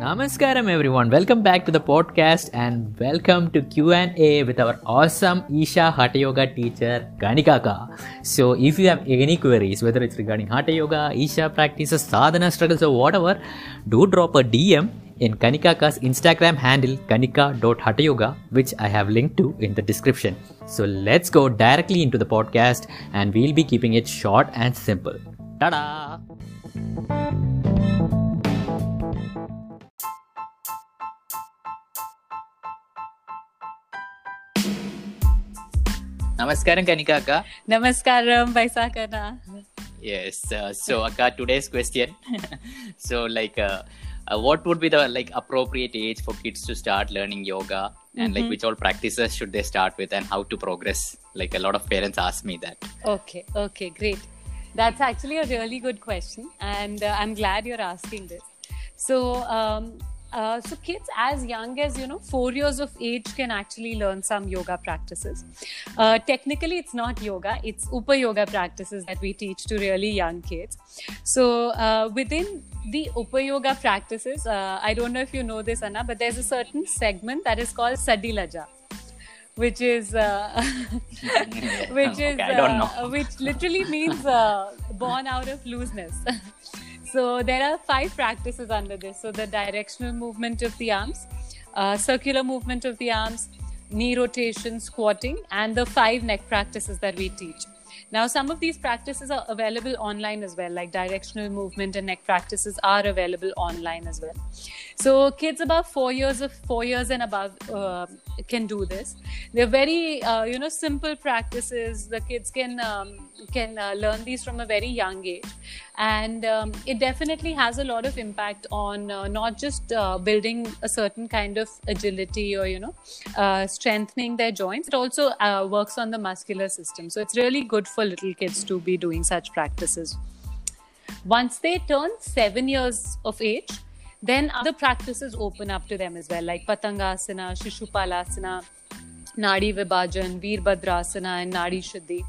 Namaskaram everyone. Welcome back to the podcast and welcome to Q&A with our awesome Isha Hatha Yoga teacher Kanikaka. So if you have any queries whether it's regarding Hatha Yoga, Isha practices, sadhana struggles or whatever, do drop a DM in Kanikaka's Instagram handle kanika.hathayoga which I have linked to in the description. So let's go directly into the podcast and we'll be keeping it short and simple. Ta-da! Namaskaram, Kanika Akka. Namaskaram, Vaisakana. Yes. Uh, so, Akka, today's question. so, like, uh, uh, what would be the like appropriate age for kids to start learning yoga, and like Mhm. which all practices should they start with, and how to progress? Like, a lot of parents ask me that. Okay, okay, great. That's actually a really good question, and uh, I'm glad you're asking this. So, um, uh, so kids as young as you know four years of age can actually learn some yoga practices. Uh, technically, it's not yoga; it's upa yoga practices that we teach to really young kids. So, uh, within the upa yoga practices, uh, I don't know if you know this, Anna, but there's a certain segment that is called sadilaja. Which is uh, which is Okay, I don't know. uh, which literally means uh, born out of looseness. so there are five practices under this. So the directional movement of the arms, uh, circular movement of the arms, knee rotation, squatting, and the five neck practices that we teach. Now, some of these practices are available online as well, like directional movement and neck practices are available online as well. So, kids above four years of four years and above uh, can do this. They're very, uh, you know, simple practices. The kids can um, can uh, learn these from a very young age, and um, it definitely has a lot of impact on uh, not just uh, building a certain kind of agility or you know uh, strengthening their joints. It also uh, works on the muscular system. So it's really good for little kids to be doing such practices. Once they turn seven years of age, then other practices open up to them as well, like Patangasana, Shishupalasana, Nadi Vibhajan, Veerbhadrasana, and Nadi Shuddhi.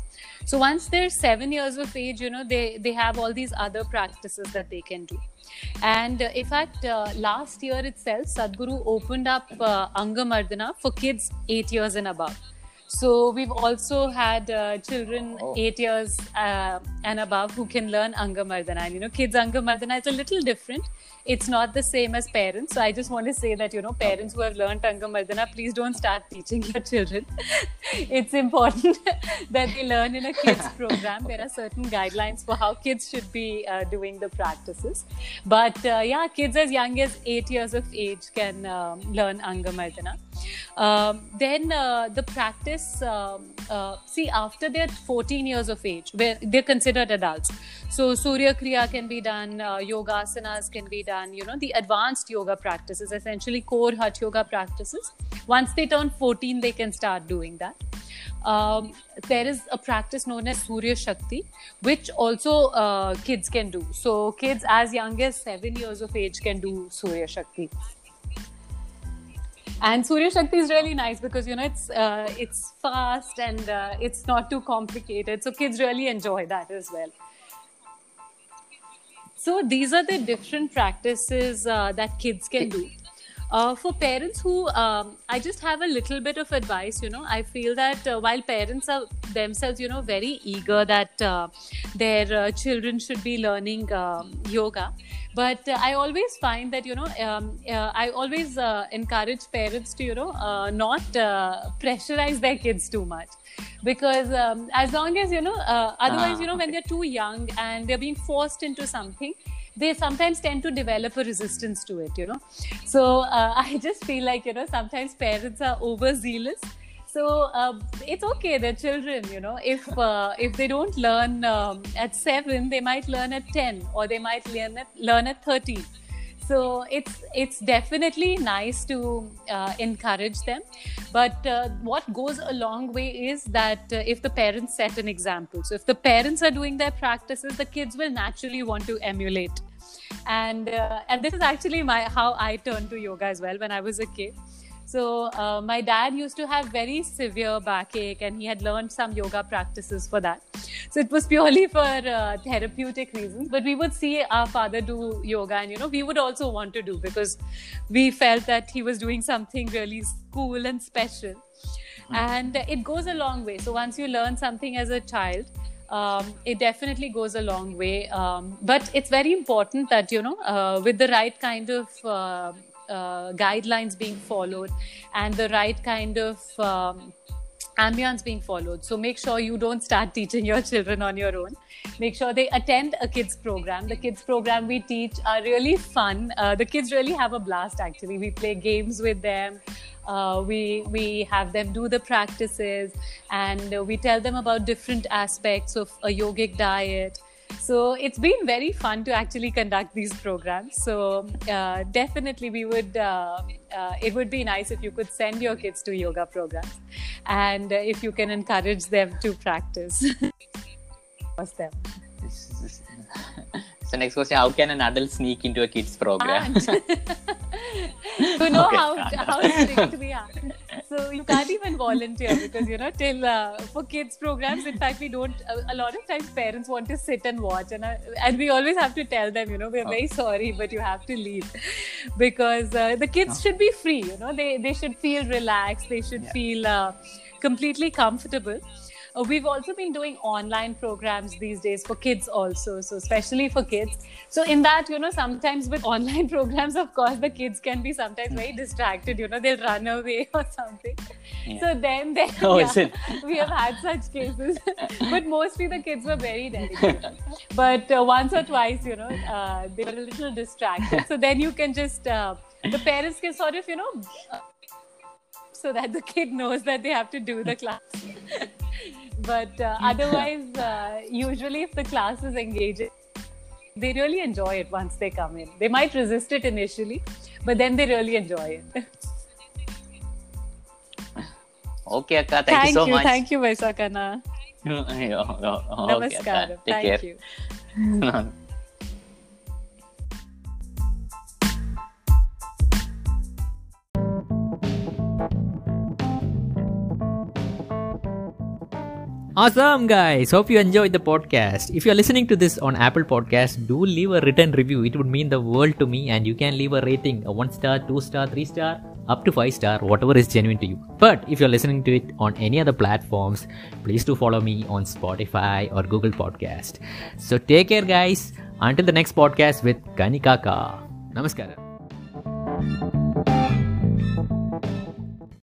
So once they're seven years of age, you know, they, they have all these other practices that they can do. And uh, in fact, uh, last year itself, Sadhguru opened up uh, Angamardana for kids eight years and above. So we've also had uh, children Oh. eight years uh, and above who can learn Angamardana. And you know, kids Angamardana is a little different. It's not the same as parents. So I just want to say that you know, parents who have learned Angamardana, please don't start teaching your children. it's important that they learn in a kids program. There are certain guidelines for how kids should be uh, doing the practices. But uh, yeah, kids as young as eight years of age can um, learn Angamardana. Um, then uh, the practice, um, uh, see, after they're 14 years of age, where they're considered adults. So Surya Kriya can be done, uh, yoga asanas can be done, you know, the advanced yoga practices, essentially core Hatha yoga practices. Once they turn 14, they can start doing that. Um, there is a practice known as Surya Shakti, which also uh, kids can do. So kids as young as seven years of age can do Surya Shakti. And Surya Shakti is really nice because you know it's uh, it's fast and uh, it's not too complicated, so kids really enjoy that as well. So these are the different practices uh, that kids can do. Uh, for parents who, um, I just have a little bit of advice. You know, I feel that uh, while parents are themselves, you know, very eager that uh, their uh, children should be learning um, yoga, but uh, I always find that you know, um, uh, I always uh, encourage parents to you know uh, not uh, pressurize their kids too much because um, as long as you know, uh, otherwise Ah, you know, when they're too young and they're being forced into something they sometimes tend to develop a resistance to it you know. So uh, i just feel like you know sometimes parents are overzealous. So uh, it's okay they're children you know. If uh, if they don't learn um, at 7 they might learn at 10 or they might learn at learn at 13 so it's it's definitely nice to uh, encourage them. But uh, what goes a long way is that uh, if the parents set an example. So if the parents are doing their practices the kids will naturally want to emulate. And uh, and this is actually my how i turned to yoga as well when i was a kid. So uh, my dad used to have very severe backache, and he had learned some yoga practices for that. So it was purely for uh, therapeutic reasons. But we would see our father do yoga, and you know we would also want to do because we felt that he was doing something really cool and special. And it goes a long way. So once you learn something as a child, um, it definitely goes a long way. Um, but it's very important that, you know, uh, with the right kind of uh, uh, guidelines being followed and the right kind of um, ambience being followed. So make sure you don't start teaching your children on your own. Make sure they attend a kids program. The kids program we teach are really fun. Uh, the kids really have a blast. Actually, we play games with them. Uh, we we have them do the practices, and we tell them about different aspects of a yogic diet. So it's been very fun to actually conduct these programs. So uh, definitely, we would. Uh, uh, it would be nice if you could send your kids to yoga programs, and uh, if you can encourage them to practice. them. So next question: How can an adult sneak into a kids program? you know okay. how how strict we are. So you can't even volunteer because you know till uh, for kids programs. In fact, we don't. A, a, lot of times parents want to sit and watch, and uh, and we always have to tell them, you know, we're very sorry, but you have to leave because uh, the kids oh. should be free. You know, they they should feel relaxed. They should yeah. feel uh, completely comfortable. Uh, we've also been doing online programs these days for kids also, so especially for kids. So in that, you know, sometimes with online programs, of course, the kids can be sometimes very distracted. You know, they'll run away or something. Yeah. So then, then oh, yeah, we have had such cases, but mostly the kids were very dedicated. but uh, once or twice, you know, uh, they were a little distracted. So then you can just uh, the parents can sort of, you know. so that the kid knows that they have to do the class but uh, otherwise, uh, usually if the class is engaging, they really enjoy it once they come in. They might resist it initially, but then they really enjoy it. Okay, Akka, thank, thank you so you, much. Thank you, Vaisakana. okay, Namaskaram. Thank care. you. Awesome, guys. Hope you enjoyed the podcast. If you're listening to this on Apple Podcast, do leave a written review. It would mean the world to me, and you can leave a rating a one star, two star, three star, up to five star, whatever is genuine to you. But if you're listening to it on any other platforms, please do follow me on Spotify or Google Podcast. So take care, guys. Until the next podcast with Kanikaka. Namaskara.